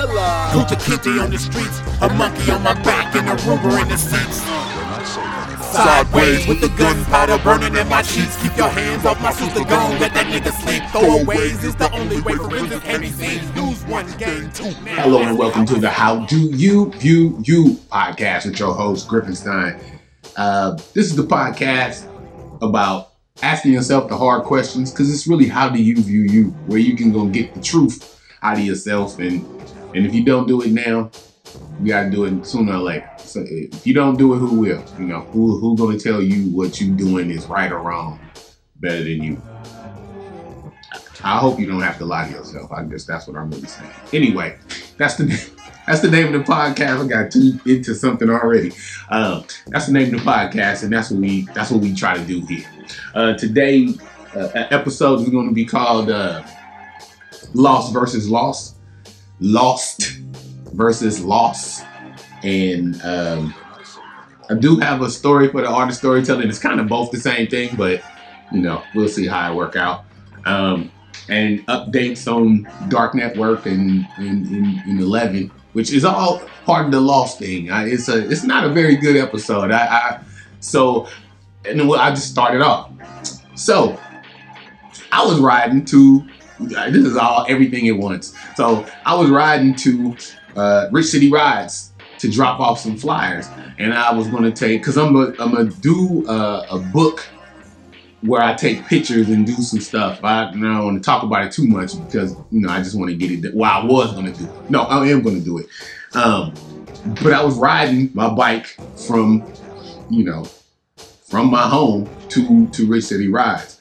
Kunta Kinte on the streets, a monkey on my back, and a Ruger in the seats. Sideways with the gunpowder burning in my sheets. Keep your hands off my sister gone, let that nigga sleep. Throwaways is the only way forensics can be seen. Lose one, gain two. Hello and welcome to the How Do You View You podcast with your host, Griffin Stein. Uh, this is the podcast about asking yourself the hard questions because it's really how do you view you, where you can go get the truth out of yourself. And, and if you don't do it now, you got to do it sooner or later. So if you don't do it, who will? You know, who who gonna tell you what you doing is right or wrong better than you? I hope you don't have to lie to yourself. I guess that's what I'm really saying. Anyway, that's the that's the name of the podcast. I got too into something already. Um, that's the name of the podcast, and that's what we that's what we try to do here. Uh, today, uh, episode is going to be called uh, "Lost versus Lost," "Lost versus Lost," and um, I do have a story for the art of storytelling. It's kind of both the same thing, but you know, we'll see how it work out. Um, and updates on Dark Network and in, in, in 11, which is all part of the Lost thing. I, it's a it's not a very good episode. I, I so and I just started off. So I was riding to this is all everything at once. So I was riding to uh, Rich City Rides to drop off some flyers, and I was to take because I'm gonna I'm gonna do uh, a book where I take pictures and do some stuff. I, I don't want to talk about it too much because you know I just want to get it. Well, I was to do it. No, I am to do it. Um, but I was riding my bike from you know from my home to to Rich City Rides,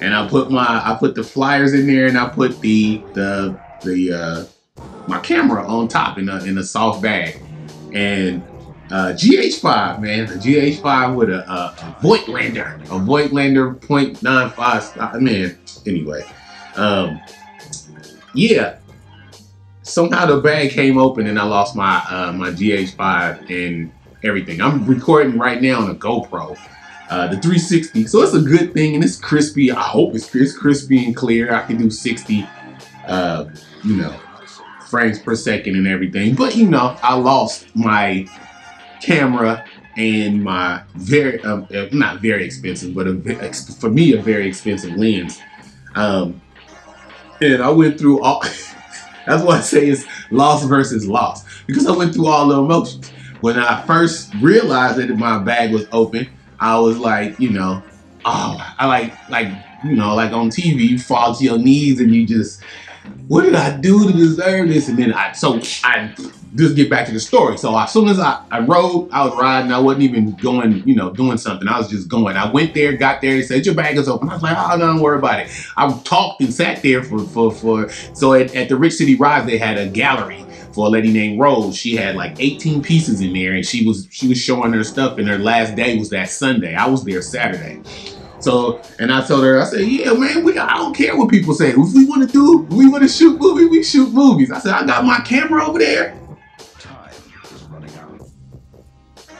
and I put my I put the flyers in there and I put the the the uh, my camera on top in a in a soft bag, and uh, GH5 man, a GH5 with a, a, a Voigtlander, a Voigtlander .95 man. Anyway, um, yeah. Somehow the bag came open and I lost my uh, my GH5 and everything. I'm recording right now on a GoPro uh, the 360. So it's a good thing and it's crispy. I hope it's, it's crispy and clear. I can do 60, uh, you know, frames per second and everything. But you know, I lost my camera and my very, um, uh, not very expensive, but a, for me, a very expensive lens. Um, and I went through all, that's why I say it's lost versus lost because I went through all the emotions. When I first realized that my bag was open, I was like, you know, oh, I like, like, you know, like on TV, you fall to your knees and you just, what did I do to deserve this? And then I, so I just get back to the story. So as soon as I, I rode, I was riding, I wasn't even going, you know, doing something. I was just going. I went there, got there, he said, your bag is open. I was like, oh, no, don't worry about it. I talked and sat there for, for, for, so at, at the Rich City Rides, they had a gallery for a lady named Rose. She had like 18 pieces in there and she was she was showing her stuff and her last day was that Sunday. I was there Saturday. So and I told her, I said, yeah, man, we I don't care what people say. If we want to do, we want to shoot movies, we shoot movies. I said, I got my camera over there.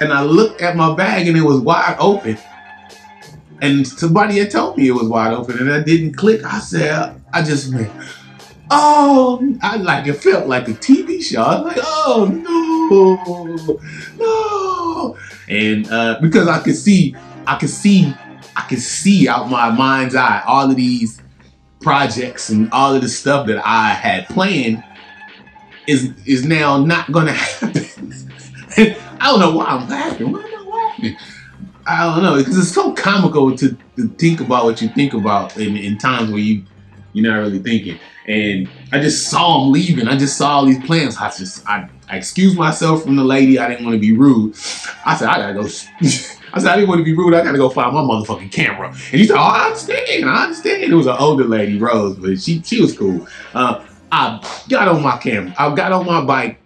And I looked at my bag and it was wide open. And somebody had told me it was wide open and I didn't click. I said, I just went, oh, I like it felt like a TV show. I was like, oh no, no, and uh, because I could see, I could see, I could see out my mind's eye all of these projects and all of the stuff that I had planned is is now not gonna happen. I don't know why I'm laughing. Why am I laughing? I don't know because it's so comical to, to think about what you think about in, in times where you you're not really thinking. And I just saw him leaving. I just saw all these plants. I just I, I excused myself from the lady. I didn't want to be rude. I said I gotta go. I said I didn't want to be rude. I gotta go find my motherfucking camera. And he said, Oh, I understand. I understand. It was an older lady, Rose, but she she was cool. Uh, I got on my camera. I got on my bike.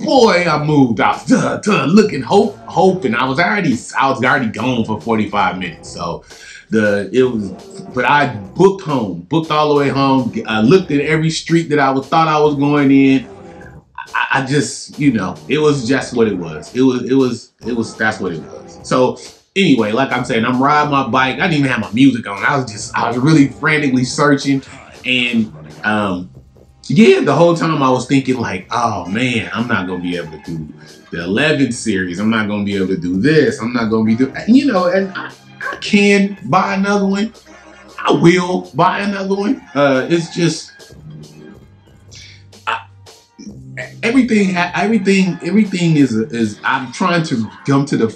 Boy, I moved. I was uh, uh, looking, hope, hoping. I was already, I was already gone for 45 minutes. So the it was but I booked home, booked all the way home. I looked at every street that I was thought I was going in. I, I, just, you know, it was just what it was. It was, it was, it was. That's what it was. So anyway, like I'm saying, I'm riding my bike. I didn't even have my music on. I was just, I was really frantically searching, and um, yeah, the whole time I was thinking like, oh man, I'm not gonna be able to do the 11th series. I'm not gonna be able to do this. I'm not gonna be doing, you know, and I, I can buy another one. I will buy another one. Uh, it's just I, everything. Everything. Everything is is. I'm trying to come to the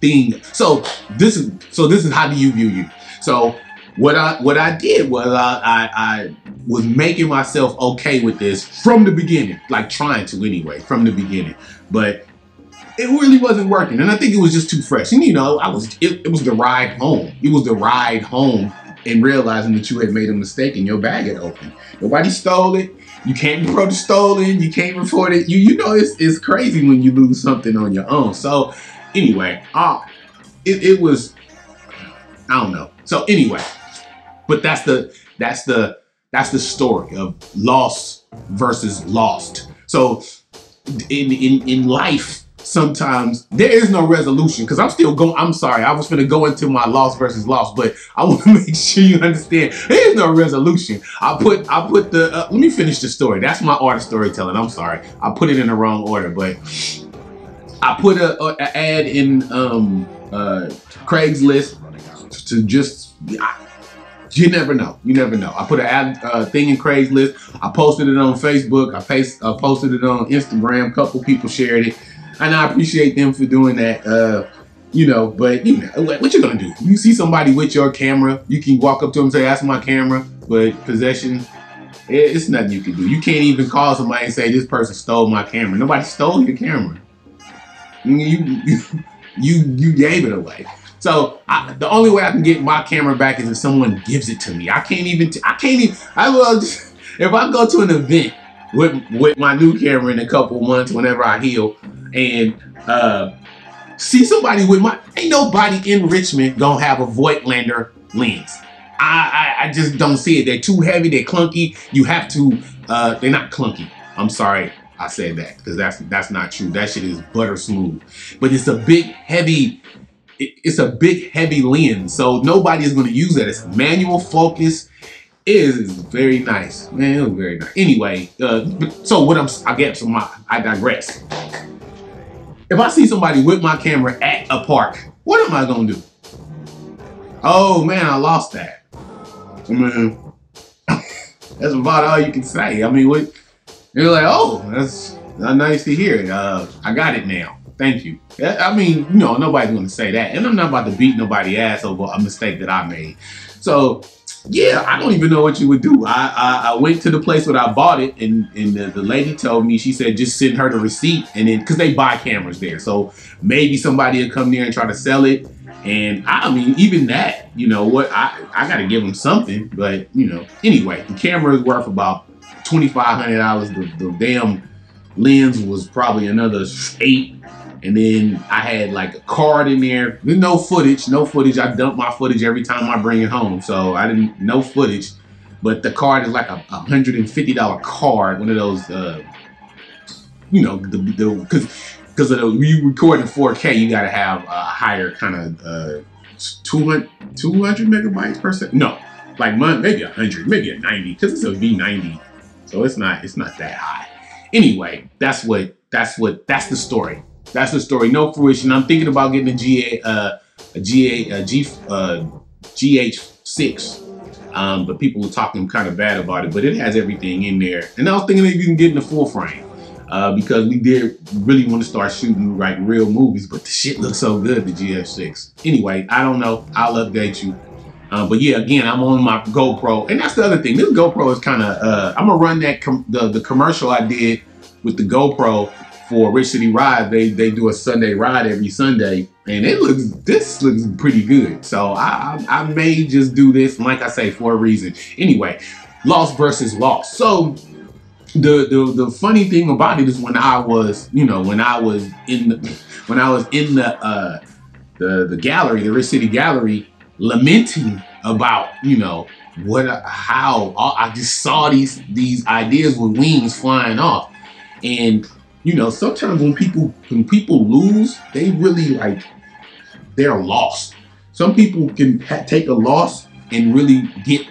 thing. So this is so this is how do you view you? So what I what I did was I, I, I was making myself okay with this from the beginning, like trying to anyway from the beginning, but it really wasn't working, and I think it was just too fresh. And you know, I was it, it was the ride home. It was the ride home and realizing that you had made a mistake and your bag had opened. Nobody stole it. You can't report it stolen. You can't report it. You you know it's it's crazy when you lose something on your own. So anyway, uh, it, it was I don't know. So anyway, but that's the that's the that's the story of loss versus lost. So in in in life, sometimes there is no resolution because I'm still going. I'm sorry, I was to go into my loss versus loss, but I want to make sure you understand there is no resolution. I put I put the uh, let me finish the story. That's my art of storytelling. I'm sorry, I put it in the wrong order, but I put a, a, a ad in um, uh, Craigslist to just. I, you never know. You never know. I put an ad uh, thing in Craigslist. I posted it on Facebook. I paste, uh, posted it on Instagram. A couple people shared it, and I appreciate them for doing that. Uh, you know, but you know, what you gonna do? You see somebody with your camera, you can walk up to them and say, "That's my camera," but possession, it's nothing you can do. You can't even call somebody and say, "This person stole my camera." Nobody stole your camera. You you you, you gave it away. So I, the only way I can get my camera back is if someone gives it to me. I can't even. T- I can't even. I will. Just, If I go to an event with with my new camera in a couple months, whenever I heal, and uh, see somebody with my ain't nobody in Richmond gonna have a Voigtlander lens. I, I, I just don't see it. They're too heavy. They're clunky. You have to. Uh, they're not clunky. I'm sorry. I said that because that's that's not true. That shit is butter smooth, but it's a big, heavy it's a big heavy lens, so nobody is going to use that. It's manual focus. It is very nice, man. It was very nice. Anyway, uh, so what I'm, I get some, I digress. If I see somebody with my camera at a park, what am I gonna do? Oh man, I lost that. I mean, that's about all you can say. I mean, what? You're like, oh, that's nice to hear. Uh, I got it now. Thank you. I mean, you know, nobody's gonna say that, and I'm not about to beat nobody ass over a mistake that I made. So, yeah, I don't even know what you would do. I I, I went to the place where I bought it, and and the, the lady told me she said just send her the receipt, and then because they buy cameras there, so maybe somebody will come there and try to sell it. And I mean, even that, you know what? I I got to give them something, but you know, anyway, the camera is worth about twenty five hundred dollars. The, the damn lens was probably another eight and then I had like a card in there. No footage, no footage. I dump my footage every time I bring it home. So I didn't, no footage. But the card is like a $150 card, one of those, uh, you know, the, the, cause, cause of the, you record in 4K, you gotta have a higher kind of, uh, 200, 200 megabytes per second. No, like maybe a 100, maybe a 90, cause it's a V90. So it's not, it's not that high. Anyway, that's what, that's what, that's the story. That's the story. No fruition. I'm thinking about getting a GA, uh, a GA, a G, uh, GH6. Um, but people were talking kind of bad about it. But it has everything in there. And I was thinking you can get in the full frame. Uh, because we did really want to start shooting like real movies, but the shit looks so good, the GH6. Anyway, I don't know. I'll update you. Uh, but yeah, again, I'm on my GoPro, and that's the other thing. This GoPro is kind of. Uh, I'm gonna run that com- the the commercial I did with the GoPro for Rich City Ride, they they do a Sunday ride every Sunday, and it looks this looks pretty good. So I I, I may just do this, like I say, for a reason. Anyway, loss versus loss. So the the the funny thing about it is when I was you know when I was in the when I was in the uh the the gallery, the Rich City Gallery, lamenting about you know what how I just saw these these ideas with wings flying off and you know, sometimes when people when people lose, they really like they're lost. Some people can ha- take a loss and really get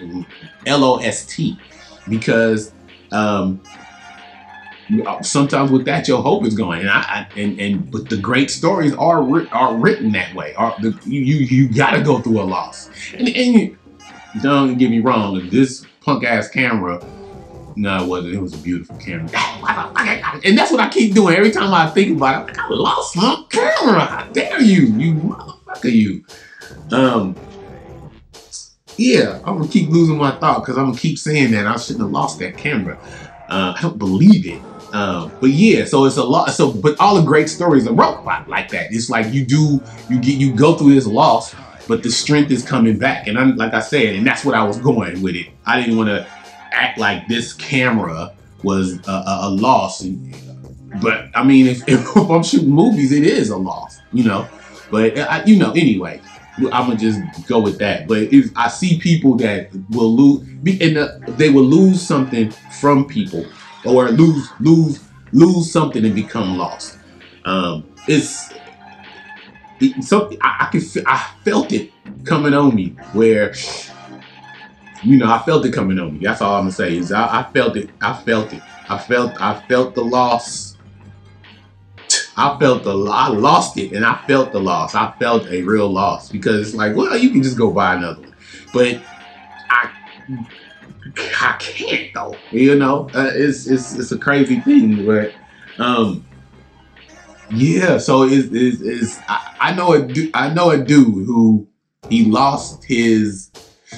LOST because um, sometimes with that your hope is gone. and I, I, and and but the great stories are are written that way are the, you you got to go through a loss and, and don't get me wrong this punk ass camera no it wasn't it was a beautiful camera and that's what I keep doing every time I think about it I lost my camera how dare you you motherfucker you um yeah I'm gonna keep losing my thought because I'm gonna keep saying that I shouldn't have lost that camera uh, I don't believe it um, but yeah, so it's a lot. So, but all the great stories are wrote like that. It's like you do, you get, you go through this loss, but the strength is coming back. And I'm like I said, and that's what I was going with it. I didn't want to act like this camera was a, a, a loss. But I mean, if, if, I'm shooting movies, it is a loss, you know. But I, you know, anyway, I'm gonna just go with that. But if I see people that will lose, and the, they will lose something from people or lose lose lose something and become lost. Um, it's it, something I, I can I felt it coming on me where you know I felt it coming on me. That's all I'm gonna say is I, I felt it. I felt it. I felt I felt the loss. I felt the I lost it and I felt the loss. I felt a real loss because it's like, well, you can just go buy another one. But I I can't though. You know, uh, it's it's it's a crazy thing, but um, yeah. So it's it's, it's I, I know a I know a dude who he lost his.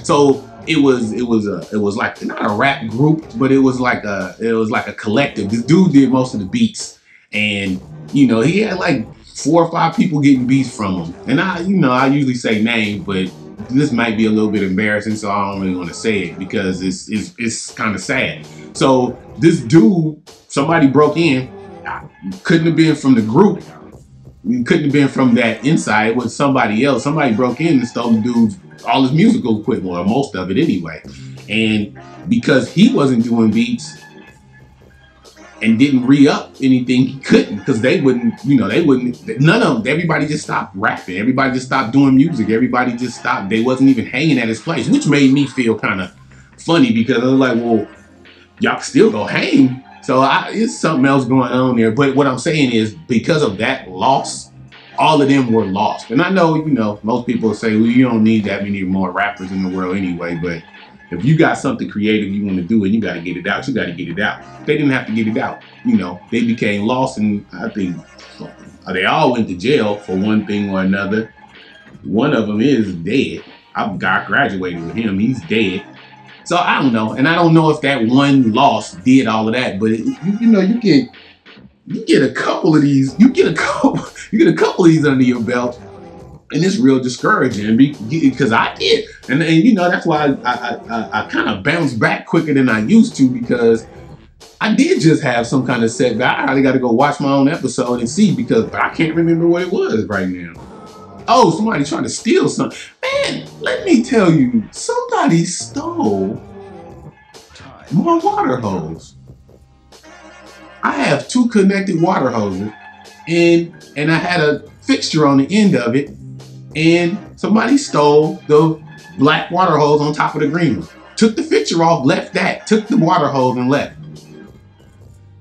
So it was it was a it was like not a rap group, but it was like a it was like a collective. This dude did most of the beats, and you know he had like four or five people getting beats from him. And I you know I usually say names, but this might be a little bit embarrassing, so I don't really want to say it because it's it's, it's kind of sad. So this dude, somebody broke in, couldn't have been from the group. couldn't have been from that inside. It was somebody else. Somebody broke in and stole the dude's all his musical equipment, or most of it anyway. And because he wasn't doing beats, and didn't re-up anything he couldn't because they wouldn't you know they wouldn't none of them everybody just stopped rapping. Everybody just stopped doing music. Everybody just stopped they wasn't even hanging at his place which made me feel kind of funny because i was like well y'all still go hang. So I, it's something else going on there. But what i'm saying is because of that loss all of them were lost and i know you know most people say well you don't need that many more rappers in the world anyway but if you got something creative you want to do and you got to get it out, you got to get it out. They didn't have to get it out. You know, they became lost, and I think they all went to jail for one thing or another. One of them is dead. I got graduated with him. He's dead. So I don't know, and I don't know if that one loss did all of that, but it, you, you know, you get you get a couple of these, you get a couple, you get a couple of these under your belt, and it's real discouraging because I did, and, and you know that's why I I, I, I kind of bounced back quicker than I used to because I did just have some kind of setback. I really got to go watch my own episode and see because I can't remember what it was right now. Oh, somebody trying to steal something. Man, let me tell you, somebody stole my water hose. I have two connected water hoses, and and I had a fixture on the end of it and somebody stole the black water hose on top of the green one. Took the fixture off, left that, took the water hose and left.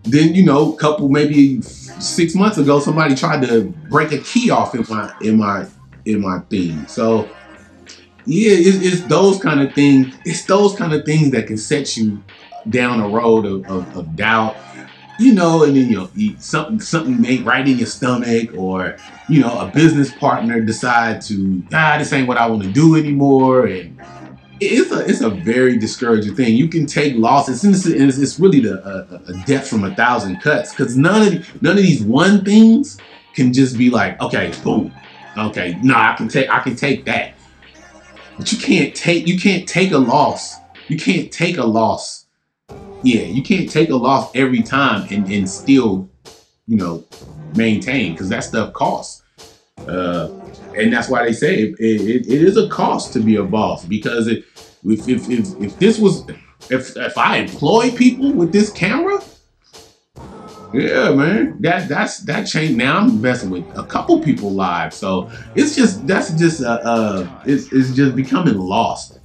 Then, you know, a couple maybe six months ago, somebody tried to break a key off in my in my in my thing. So yeah, it's, it's those kind of things. It's those kind of things that can set you down a road of, of, of doubt you know, and then you'll eat something something ain't right in your stomach, or you know, a business partner decide to ah, this ain't what I want to do anymore, and it's a it's a very discouraging thing. You can take losses, and it's, it's, it's really the a, a, death from a thousand cuts, because none of none of these one things can just be like, okay, boom, okay, no, I can take I can take that, but you can't take you can't take a loss. You can't take a loss yeah, you can't take a loss every time and, and still, you know, maintain because that stuff costs. Uh, and that's why they say it, it, it is a cost to be a boss because it, if, if, if, if this was, if, if I employ people with this camera, yeah, man, that that's that changed. Now I'm messing with a couple people live, so it's just that's just uh, uh it's it's just becoming lost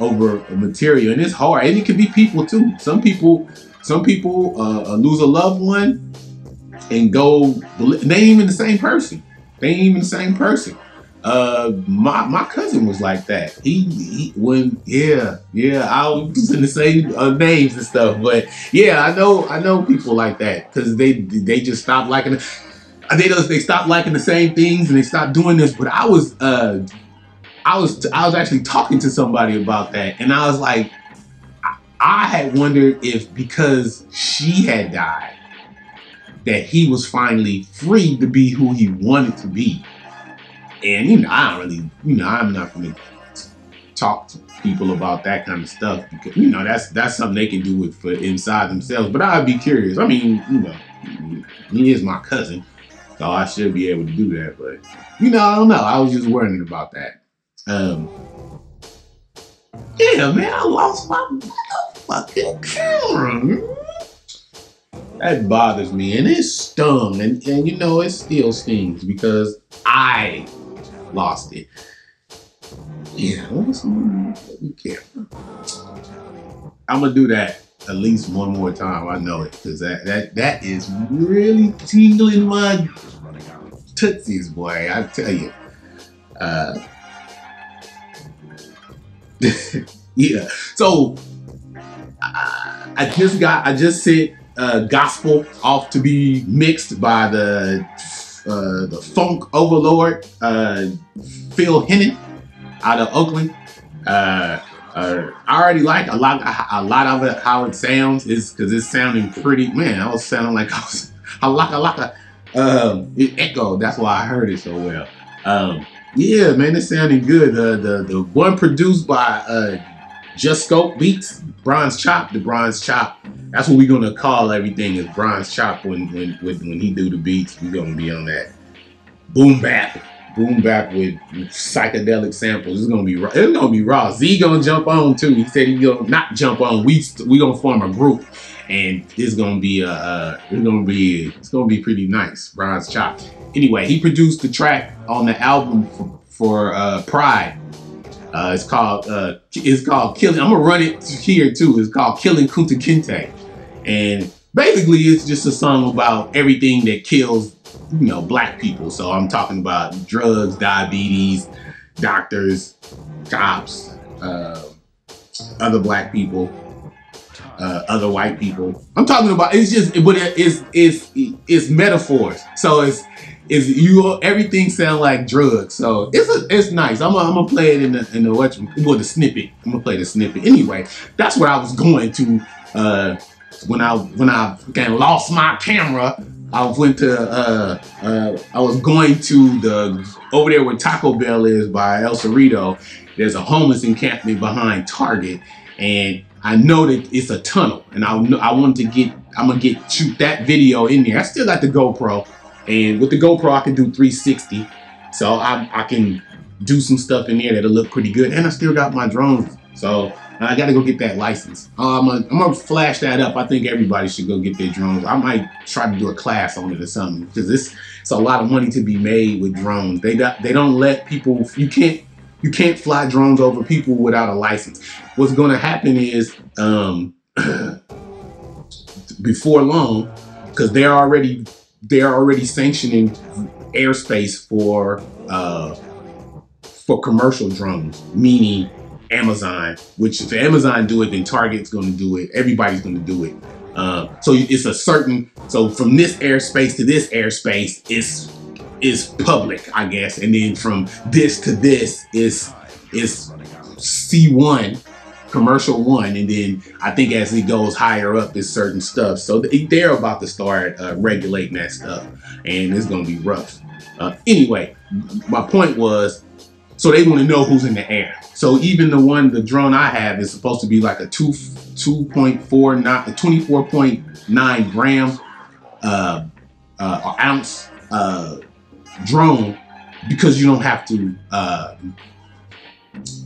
over material, and it's hard. And it can be people too. Some people Some people uh, uh lose a loved one and go. They ain't even the same person. They ain't even the same person. Uh, my my cousin was like that. He, he when yeah yeah I was in the same uh, names and stuff, but yeah I know I know people like that because they they just stopped liking. They just they stopped liking the same things and they stopped doing this. But I was uh I was I was actually talking to somebody about that, and I was like, I, had wondered if because she had died, that he was finally free to be who he wanted to be and you know, I don't really, you know, I'm not gonna talk to people about that kind of stuff because you know that's that's something they can do with for inside themselves. But I'd be curious. I mean, you know, he is my cousin, so I should be able to do that. But you know, I don't know. I was just worrying about that. Um, yeah, man, I lost my fucking camera. That bothers me, and it stung, and, and you know it still stings because I lost it. Yeah, what's on camera? I'm gonna do that at least one more time. I know it because that that that is really tingling my tootsies, boy. I tell you. Uh, yeah. So I, I just got I just sent uh, gospel off to be mixed by the uh, the funk overlord uh, Phil Hennon out of Oakland. Uh, uh, I already like a lot, a lot of it. How it sounds is because it's sounding pretty. Man, I was sounding like I was a lot, a lot. Um, it echoed. That's why I heard it so well. Um, yeah, man, it's sounding good. The the the one produced by uh, Just Scope Beats, Bronze Chop, the Bronze Chop that's what we're gonna call everything is Bronze Chop when when when he do the beats. We're gonna be on that boom bap, boom bap with psychedelic samples. It's gonna be it's gonna be raw. Z gonna jump on too. He said he gonna not jump on. We we gonna form a group, and it's gonna be uh, uh it's gonna be it's gonna be pretty nice. Bronze Chop. Anyway, he produced the track on the album for, for uh, Pride uh, it's called uh, it's called killing. I'm gonna run it here too. It's called Killing Kunta Kinte, and basically it's just a song about everything that kills you know black people. So I'm talking about drugs, diabetes, doctors, cops, uh, other black people, uh, other white people. I'm talking about it's just but it's it's it's metaphors. So it's is you everything sound like drugs. So it's a, it's nice. I'm gonna play it in the in the what well the snippet. I'm gonna play the snippet anyway. That's what I was going to uh, when I when I again lost my camera. I went to uh, uh, I was going to the over there where Taco Bell is by El Cerrito. There's a homeless encampment behind Target, and I know that it's a tunnel, and I I wanted to get I'm gonna get shoot that video in there. I still got the GoPro. And with the GoPro, I can do 360. So I, I can do some stuff in there that'll look pretty good. And I still got my drones. So I got to go get that license. Uh, I'm gonna, I'm gonna flash that up. I think everybody should go get their drones. I might try to do a class on it or something because it's it's a lot of money to be made with drones. They don't they don't let people. You can't you can't fly drones over people without a license. What's going to happen is um, before long, because they're already they're already sanctioning airspace for uh, for commercial drones, meaning Amazon. Which if Amazon do it, then Target's going to do it. Everybody's going to do it. Uh, so it's a certain. So from this airspace to this airspace is is public, I guess, and then from this to this is is C one commercial one, and then I think as it goes higher up, is certain stuff. So they're about to start uh, regulating that stuff, and it's gonna be rough. Uh, anyway, my point was, so they want to know who's in the air. So even the one, the drone I have is supposed to be like a two, 2.49, 24.9 gram uh, uh, ounce uh, drone because you don't have to uh,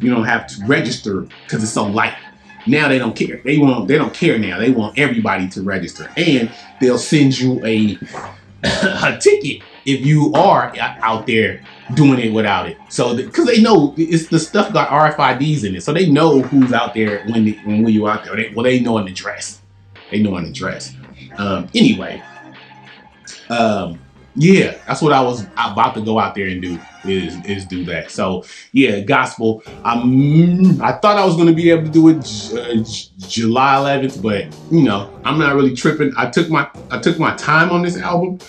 you don't have to register because it's so light. Now they don't care. They want they don't care now. They want everybody to register, and they'll send you a a ticket if you are out there doing it without it. So because they know it's the stuff got RFIDs in it, so they know who's out there when when, when you out there. They, well, they know an address. they know an address. Um, anyway, um, yeah, that's what I was about to go out there and do is is do that. So yeah, gospel. I'm I thought I was gonna be able to do it uh, July 11th, but you know I'm not really tripping. I took my I took my time on this album,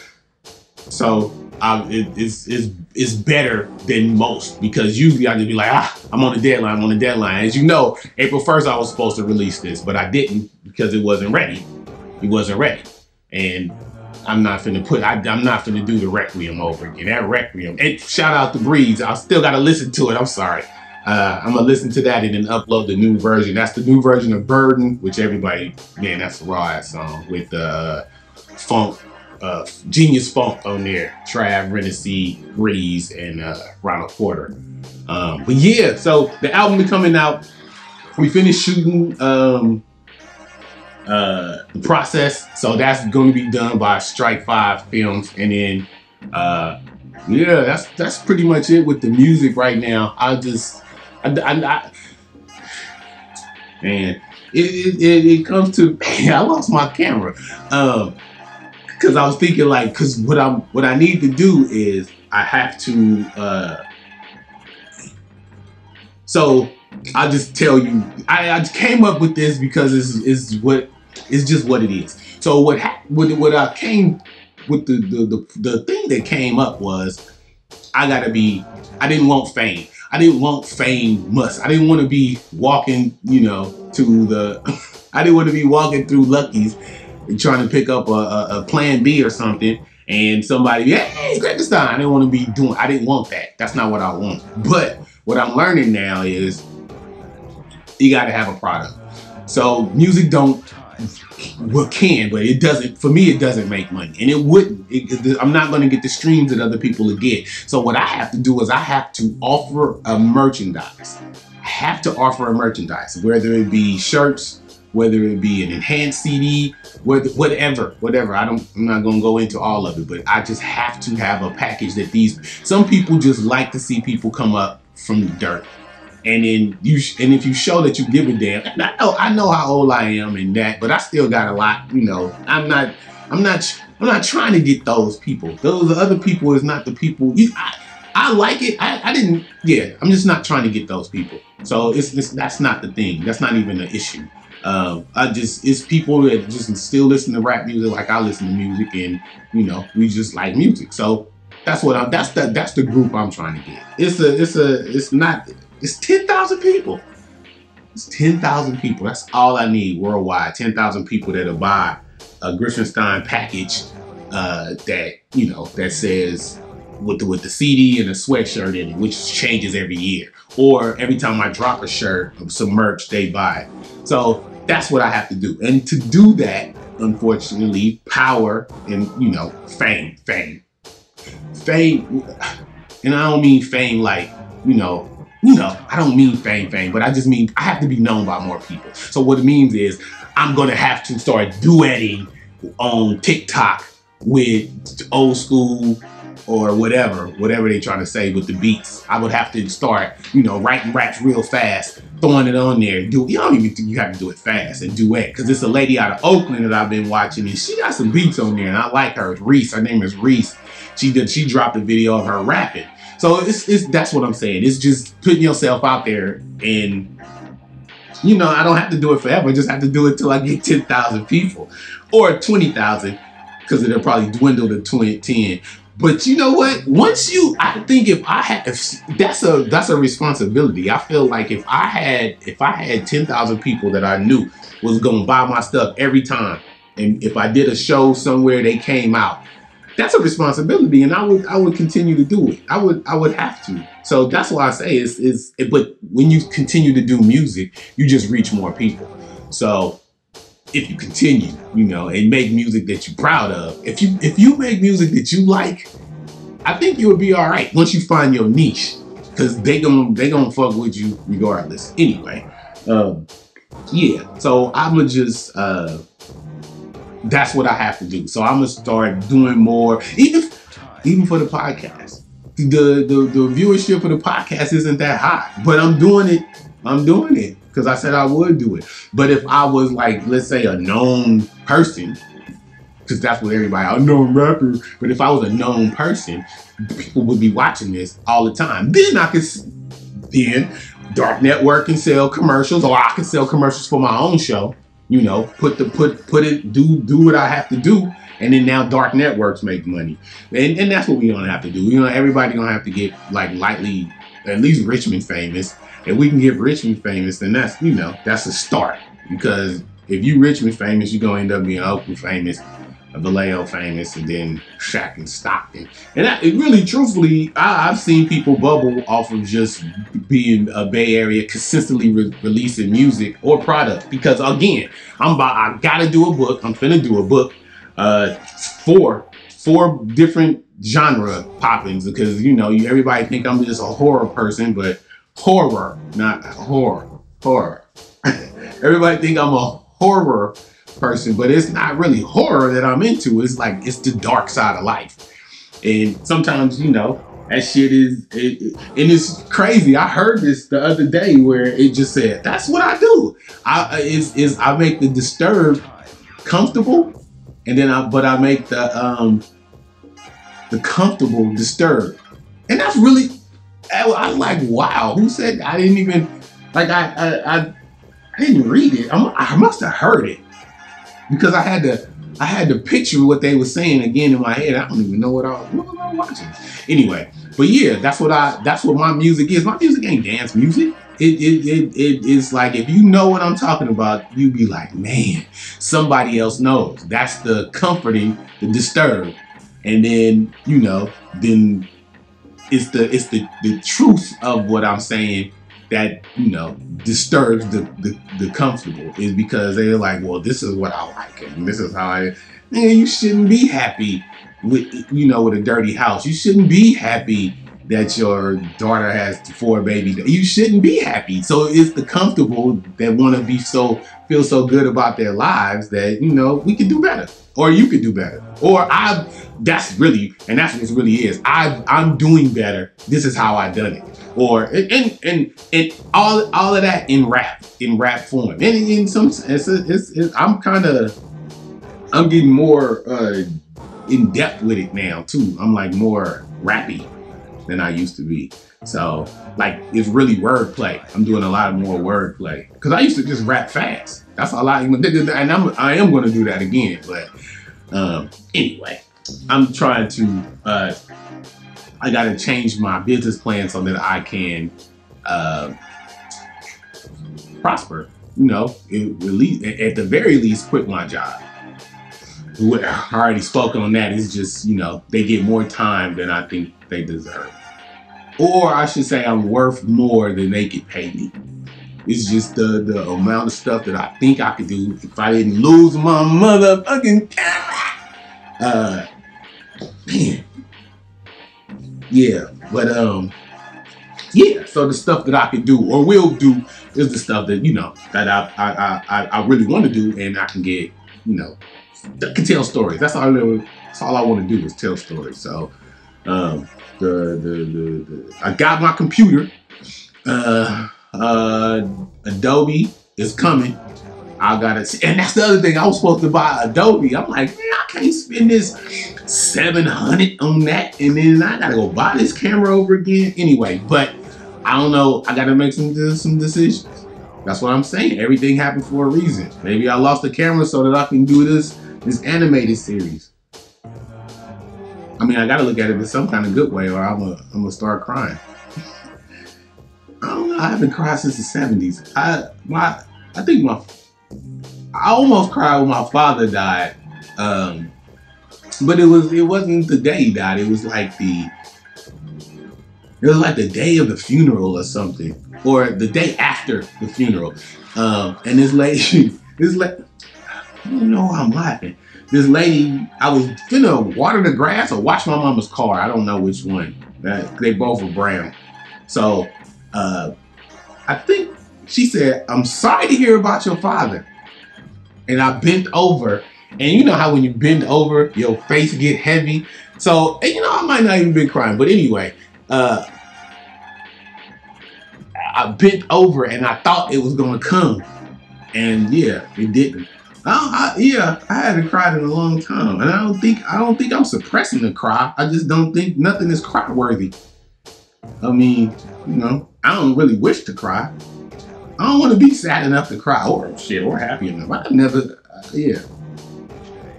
so um, it, it's, it's, it's better than most because usually I just be like, ah, I'm on the deadline, I'm on the deadline. As you know, April 1st I was supposed to release this, but I didn't because it wasn't ready. It wasn't ready. And I'm not finna put, I, am not finna do the Requiem over again. That Requiem. And shout out to Breeze. I still gotta listen to it. I'm sorry. Uh, I'm gonna listen to that and then upload the new version. That's the new version of Burden, which everybody, man, that's a raw ass song with uh, funk uh, Genius Funk on there, Trav, Renaissance, Breeze, and uh, Ronald Porter. Um, but yeah, so the album is coming out. We finished shooting um, uh, the process, so that's going to be done by Strike Five Films, and then uh, yeah, that's that's pretty much it with the music right now. I just, I, I, I man, it, it, it, comes to man, I lost my camera. Um, because I was thinking like, because what I'm what I need to do is I have to. uh So I'll just tell you, I, I came up with this because it's it's what it's just what it is. So what ha- what what I came with the, the the the thing that came up was I gotta be. I didn't want fame. I didn't want fame must. I didn't want to be walking, you know, to the. I didn't want to be walking through Lucky's trying to pick up a, a, a plan B or something, and somebody, hey, Grekenstein, I didn't want to be doing, I didn't want that. That's not what I want. But what I'm learning now is you got to have a product. So music don't well can, but it doesn't. For me, it doesn't make money, and it wouldn't. It, I'm not going to get the streams that other people will get. So what I have to do is I have to offer a merchandise. I have to offer a merchandise, whether it be shirts, whether it be an enhanced CD, whatever, whatever. I don't, I'm not gonna go into all of it, but I just have to have a package that these. Some people just like to see people come up from the dirt, and then you, and if you show that you give a damn, I know, I know how old I am and that, but I still got a lot. You know, I'm not, I'm not, I'm not trying to get those people. Those other people is not the people. You, I, I like it. I, I didn't. Yeah, I'm just not trying to get those people. So it's, it's that's not the thing. That's not even an issue. Um, I just it's people that just still listen to rap music like I listen to music, and you know we just like music. So that's what I'm. That's the that's the group I'm trying to get. It's a it's a it's not it's ten thousand people. It's ten thousand people. That's all I need worldwide. Ten thousand people that'll buy a Griffenstein package uh, that you know that says with the with the CD and a sweatshirt in it, which changes every year. Or every time I drop a shirt, some merch, they buy it. So that's what I have to do. And to do that, unfortunately, power and, you know, fame, fame. Fame, and I don't mean fame like, you know, you know, I don't mean fame, fame, but I just mean I have to be known by more people. So what it means is I'm gonna have to start duetting on TikTok with old school or whatever, whatever they're trying to say with the beats. I would have to start, you know, writing raps real fast, throwing it on there. Do you don't even think you have to do it fast and duet because it's a lady out of Oakland that I've been watching and she got some beats on there and I like her. Reese. Her name is Reese. She did. She dropped a video of her rapping. So it's, it's that's what I'm saying. It's just putting yourself out there and you know, I don't have to do it forever. I just have to do it till I get 10,000 people or 20,000 because it'll probably dwindle to 20, 10. But you know what? Once you, I think if I had, if that's a that's a responsibility. I feel like if I had if I had ten thousand people that I knew was gonna buy my stuff every time, and if I did a show somewhere they came out, that's a responsibility, and I would I would continue to do it. I would I would have to. So that's why I say is is. But when you continue to do music, you just reach more people. So if you continue, you know, and make music that you're proud of. If you if you make music that you like, I think you would be all right once you find your niche, because they gonna they gonna fuck with you regardless. Anyway, um, yeah. So I'ma just uh, that's what I have to do. So I'm gonna start doing more, even even for the podcast. the, the the viewership of the podcast isn't that high. But I'm doing it. I'm doing it because I said I would do it. But if I was like, let's say, a known person, because that's what everybody, a known rapper. But if I was a known person, people would be watching this all the time. Then I could, then Dark Network can sell commercials, or I can sell commercials for my own show. You know, put the put put it do do what I have to do, and then now dark networks make money, and and that's what we don't have to do. You know, everybody gonna have to get like lightly, at least Richmond famous. If we can get Richmond famous, then that's you know that's a start because if you Richmond famous, you're gonna end up being Oakland famous, Vallejo famous, and then Sac and Stockton. And it really, truthfully, I, have seen people bubble off of just being a Bay Area consistently re- releasing music or product. Because again, I'm about, I gotta do a book. I'm finna do a book, uh, four, four different genre poppings because you know you, everybody think I'm just a horror person, but horror, not horror, horror. everybody think I'm a horror person, but it's not really horror that I'm into. It's like it's the dark side of life. And sometimes, you know, that shit is it, it, and it's crazy. I heard this the other day where it just said, "That's what I do." I is is I make the disturbed comfortable, and then I but I make the um the comfortable disturbed, and that's really I, I like wow. Who said I didn't even like I I, I, I didn't read it. I, I must have heard it because I had to I had to picture what they were saying again in my head. I don't even know what I was, what was I watching. Anyway, but yeah, that's what I that's what my music is. My music ain't dance music. It it it, it is like if you know what I'm talking about, you be like, man, somebody else knows. That's the comforting, the disturbed. And then, you know, then it's the it's the the truth of what I'm saying that you know disturbs the, the, the comfortable is because they're like, well, this is what I like, and this is how I. Man, you shouldn't be happy with you know with a dirty house. You shouldn't be happy that your daughter has four babies. You shouldn't be happy. So it's the comfortable that want to be so feel so good about their lives that you know we can do better, or you could do better, or I. That's really, and that's what it really is. I I'm doing better. This is how I done it or and and and all all of that in rap in rap form. And in some it's, it's, it's I'm kind of I'm getting more uh, in depth with it now too. I'm like more rappy than I used to be. So like it's really wordplay. I'm doing a lot more wordplay because I used to just rap fast. That's all I and I'm I am going to do that again. But um, anyway, I'm trying to uh, I got to change my business plan so that I can uh, prosper. You know, at, least, at the very least, quit my job. I already spoken on that. It's just you know they get more time than I think they deserve, or I should say I'm worth more than they could pay me. It's just the the amount of stuff that I think I could do if I didn't lose my motherfucking camera. Uh, man, yeah, but um, yeah. So the stuff that I could do or will do is the stuff that you know that I I I, I really want to do, and I can get you know can tell stories. That's all I really, that's all I want to do is tell stories. So um, the, the the, the I got my computer. Uh, uh, Adobe is coming. I gotta, and that's the other thing. I was supposed to buy Adobe. I'm like, man, I can't spend this 700 on that, and then I gotta go buy this camera over again. Anyway, but I don't know. I gotta make some some decisions. That's what I'm saying. Everything happened for a reason. Maybe I lost the camera so that I can do this this animated series. I mean, I gotta look at it in some kind of good way, or I'm gonna I'm gonna start crying. I don't know. I haven't cried since the 70s. I my I think my I almost cried when my father died. Um, but it was it wasn't the day he died. It was like the it was like the day of the funeral or something, or the day after the funeral. Um, and this lady, this lady, I don't know why I'm laughing. This lady, I was gonna water the grass or wash my mama's car. I don't know which one. they both were brown. So uh, I think she said, "I'm sorry to hear about your father." and I bent over. And you know how when you bend over, your face get heavy. So, and you know, I might not even been crying, but anyway, uh, I bent over and I thought it was gonna come, and yeah, it didn't. I, yeah, I haven't cried in a long time, and I don't think I don't think I'm suppressing the cry. I just don't think nothing is cry worthy. I mean, you know, I don't really wish to cry. I don't want to be sad enough to cry or shit or happy enough. I never, uh, yeah,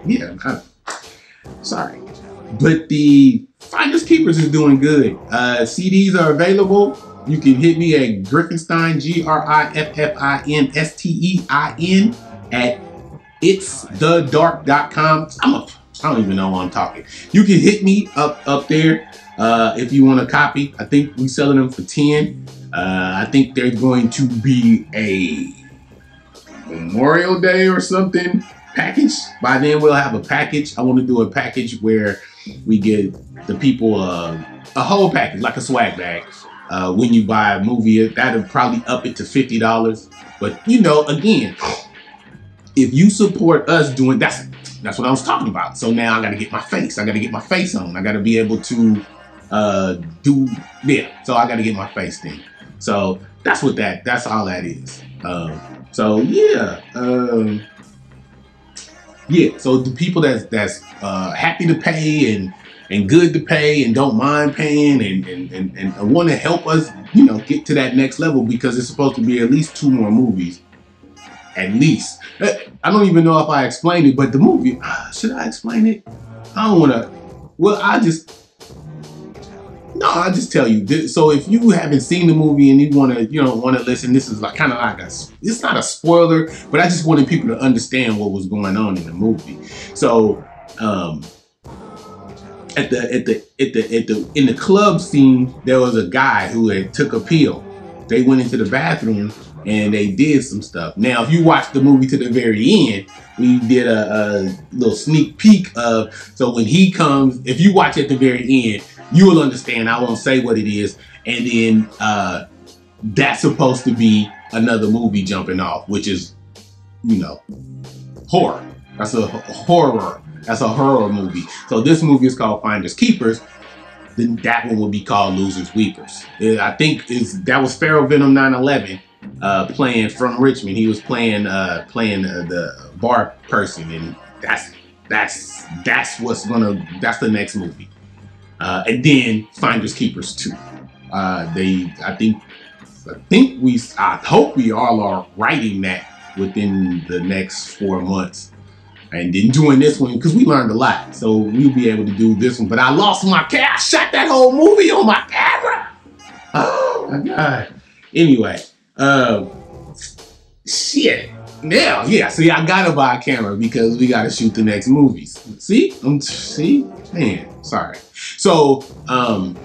yeah. I, sorry, but the Finders Keepers is doing good. Uh, CDs are available. You can hit me at Griffinstein, G R I F F I N S T E I N, at itsthedark.com. I'm a, I don't even know why I'm talking. You can hit me up up there uh, if you want a copy. I think we selling them for 10. Uh, I think there's going to be a Memorial Day or something package. By then we'll have a package. I want to do a package where we get the people uh, a whole package, like a swag bag uh, when you buy a movie. That'll probably up it to fifty dollars. But you know, again, if you support us doing that's that's what I was talking about. So now I got to get my face. I got to get my face on. I got to be able to uh, do yeah. So I got to get my face thing. So that's what that. That's all that is. Um, so yeah. Um, yeah. So the people that's that's uh, happy to pay and and good to pay and don't mind paying and, and, and, and want to help us, you know, get to that next level because it's supposed to be at least two more movies. At least. I don't even know if I explained it, but the movie, uh, should I explain it? I don't want to. Well, I just. No, I just tell you. So if you haven't seen the movie and you want to, you know, want to listen, this is like kind of like a. It's not a spoiler, but I just wanted people to understand what was going on in the movie. So, um, at the at the at the at the in the club scene, there was a guy who had took a pill. They went into the bathroom and they did some stuff. Now, if you watch the movie to the very end, we did a, a little sneak peek of. So when he comes, if you watch at the very end, you will understand. I won't say what it is, and then uh, that's supposed to be another movie jumping off, which is, you know, horror. That's a horror that's a horror movie. So this movie is called Finders Keepers. Then that one will be called Losers Weepers. I think is that was Feral Venom 911 uh, playing from Richmond. He was playing uh, playing uh, the bar person, and that's that's that's what's gonna that's the next movie. Uh, and then Finders Keepers 2. Uh, they I think I think we I hope we all are writing that within the next four months and then doing this one because we learned a lot. So we'll be able to do this one. But I lost my camera. I shot that whole movie on my camera. Oh my god. Anyway, uh, shit. Now, yeah. See, I gotta buy a camera because we gotta shoot the next movies. See, I'm see, man. Sorry. So, um,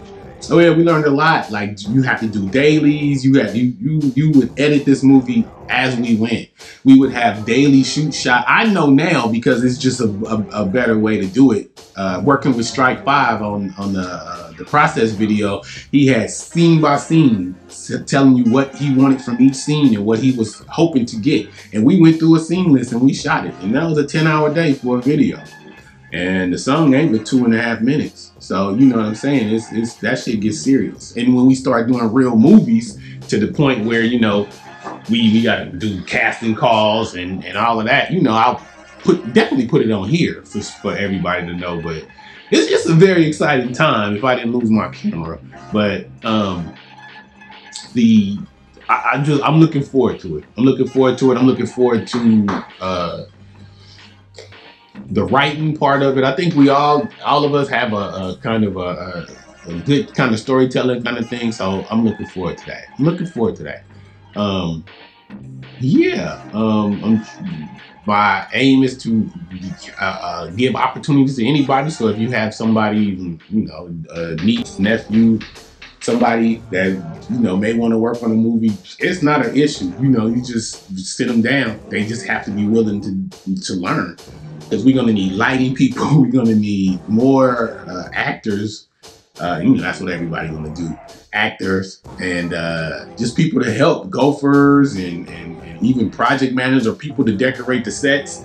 Oh yeah, we learned a lot. Like you have to do dailies. You have you you you would edit this movie as we went. We would have daily shoot shot. I know now because it's just a, a, a better way to do it. Uh, working with Strike Five on on the uh, the process video, he had scene by scene telling you what he wanted from each scene and what he was hoping to get. And we went through a scene list and we shot it. And that was a ten hour day for a video. And the song ain't but two and a half minutes. So you know what I'm saying? It's, it's that shit gets serious. And when we start doing real movies to the point where, you know, we, we gotta do casting calls and, and all of that, you know, I'll put definitely put it on here for, for everybody to know. But it's just a very exciting time if I didn't lose my camera. But um the I, I just I'm looking forward to it. I'm looking forward to it. I'm looking forward to uh the writing part of it. I think we all, all of us have a, a kind of a, a, a, good kind of storytelling kind of thing. So I'm looking forward to that. I'm looking forward to that. Um, yeah. Um, I'm, my aim is to uh, uh, give opportunities to anybody. So if you have somebody, you know, a niece, nephew, somebody that you know may want to work on a movie, it's not an issue. You know, you just sit them down. They just have to be willing to to learn because we're gonna need lighting people. We're gonna need more uh, actors. Uh, you know, that's what everybody's gonna do. Actors and uh, just people to help gophers and, and, even project managers or people to decorate the sets.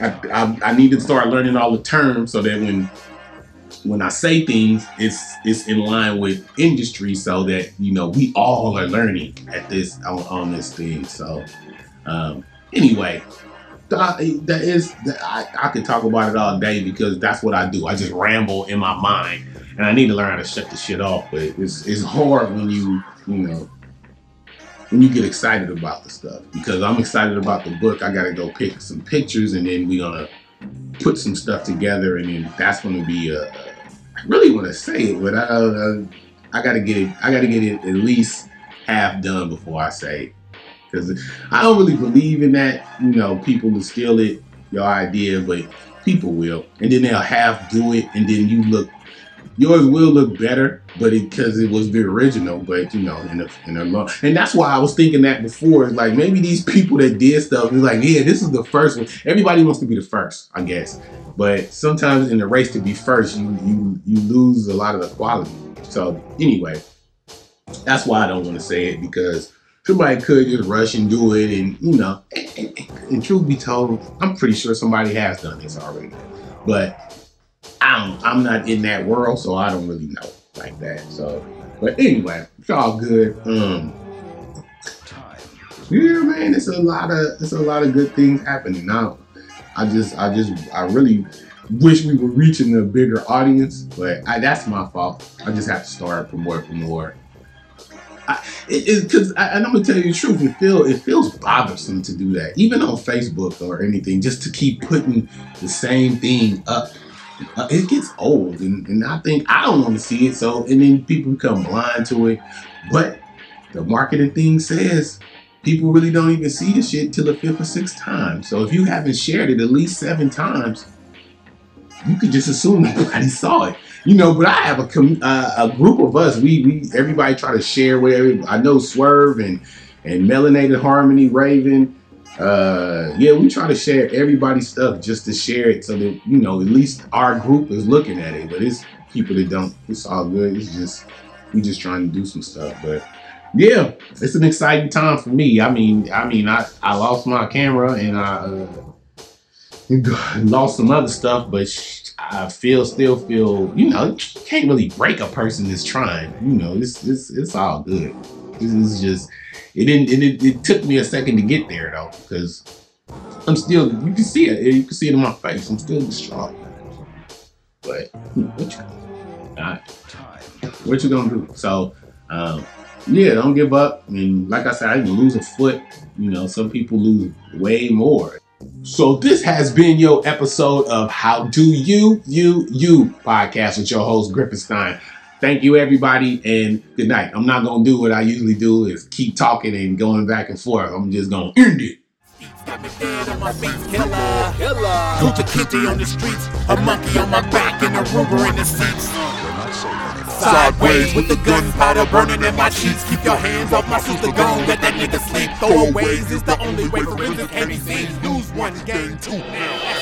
I, I, I, need to start learning all the terms so that when when I say things, it's it's in line with industry, so that you know we all are learning at this on, on this thing. So um, anyway, that, that is that I, I could talk about it all day because that's what I do. I just ramble in my mind, and I need to learn how to shut the shit off. But it's it's hard when you you know when you get excited about the stuff because I'm excited about the book. I got to go pick some pictures, and then we're gonna put some stuff together, and then that's gonna be a. I really want to say it, but I I, I got to get it. I got to get it at least half done before I say because I don't really believe in that. You know, people will steal it, your idea, but people will, and then they'll half do it, and then you look. Yours will look better, but because it, it, was the original, but you know, in a in a long, and that's why I was thinking that before. It's like maybe these people that did stuff is like, yeah, this is the first one. Everybody wants to be the first, I guess, but sometimes in the race to be first, you you you lose a lot of the quality. So anyway, that's why I don't want to say it because somebody could just rush and do it, and you know, and, and, and, truth be told, I'm pretty sure somebody has done this already, but I'm I'm not in that world, so I don't really know like that. So, but anyway, it's all good. Um, yeah, man, it's a lot of it's a lot of good things happening now. I just I just I really wish we were reaching a bigger audience, but I, that's my fault. I just have to start for more for more because and I'm gonna tell you the truth, it feel it feels bothersome to do that, even on Facebook or anything, just to keep putting the same thing up. Uh, it gets old, and, and I think I don't want to see it. So, and then people become blind to it. But the marketing thing says people really don't even see the shit till the fifth or sixth time. So, if you haven't shared it at least seven times, you could just assume nobody saw it you know, but I have a com- uh, a group of us. We we everybody try to share whatever. I know Swerve and and Melanated Harmony, Raven. Uh, yeah, we try to share everybody's stuff just to share it so that you know at least our group is looking at it. But it's people that don't. It's all good. It's just we just trying to do some stuff. But yeah, it's an exciting time for me. I mean, I mean, I I lost my camera and I. Uh, lost some other stuff, but I feel still feel you know can't really break a person that's trying. You know, it's it's it's all good. This is just it didn't it, it took me a second to get there though because I'm still you can see it you can see it in my face. I'm still distraught. But what you gonna do? what you gonna do? So um, yeah, don't give up. I mean, like I said, I can lose a foot. You know, some people lose way more. So this has been your episode of How Do You You You podcast with your host Griffin Stein. Thank you everybody and good night. I'm not gonna do what I usually do is keep talking and going back and forth. I'm just gonna end it. Got me dead on my feet, killer, killer. Kitty on the streets, a monkey on my back, and a Ruger in the seats. Sideways with the gunpowder burning in my sheets. Keep your hands off my sister, gone, let that nigga sleep. Throwaways is the only way for reasons can be seen. Lose one, gain two now.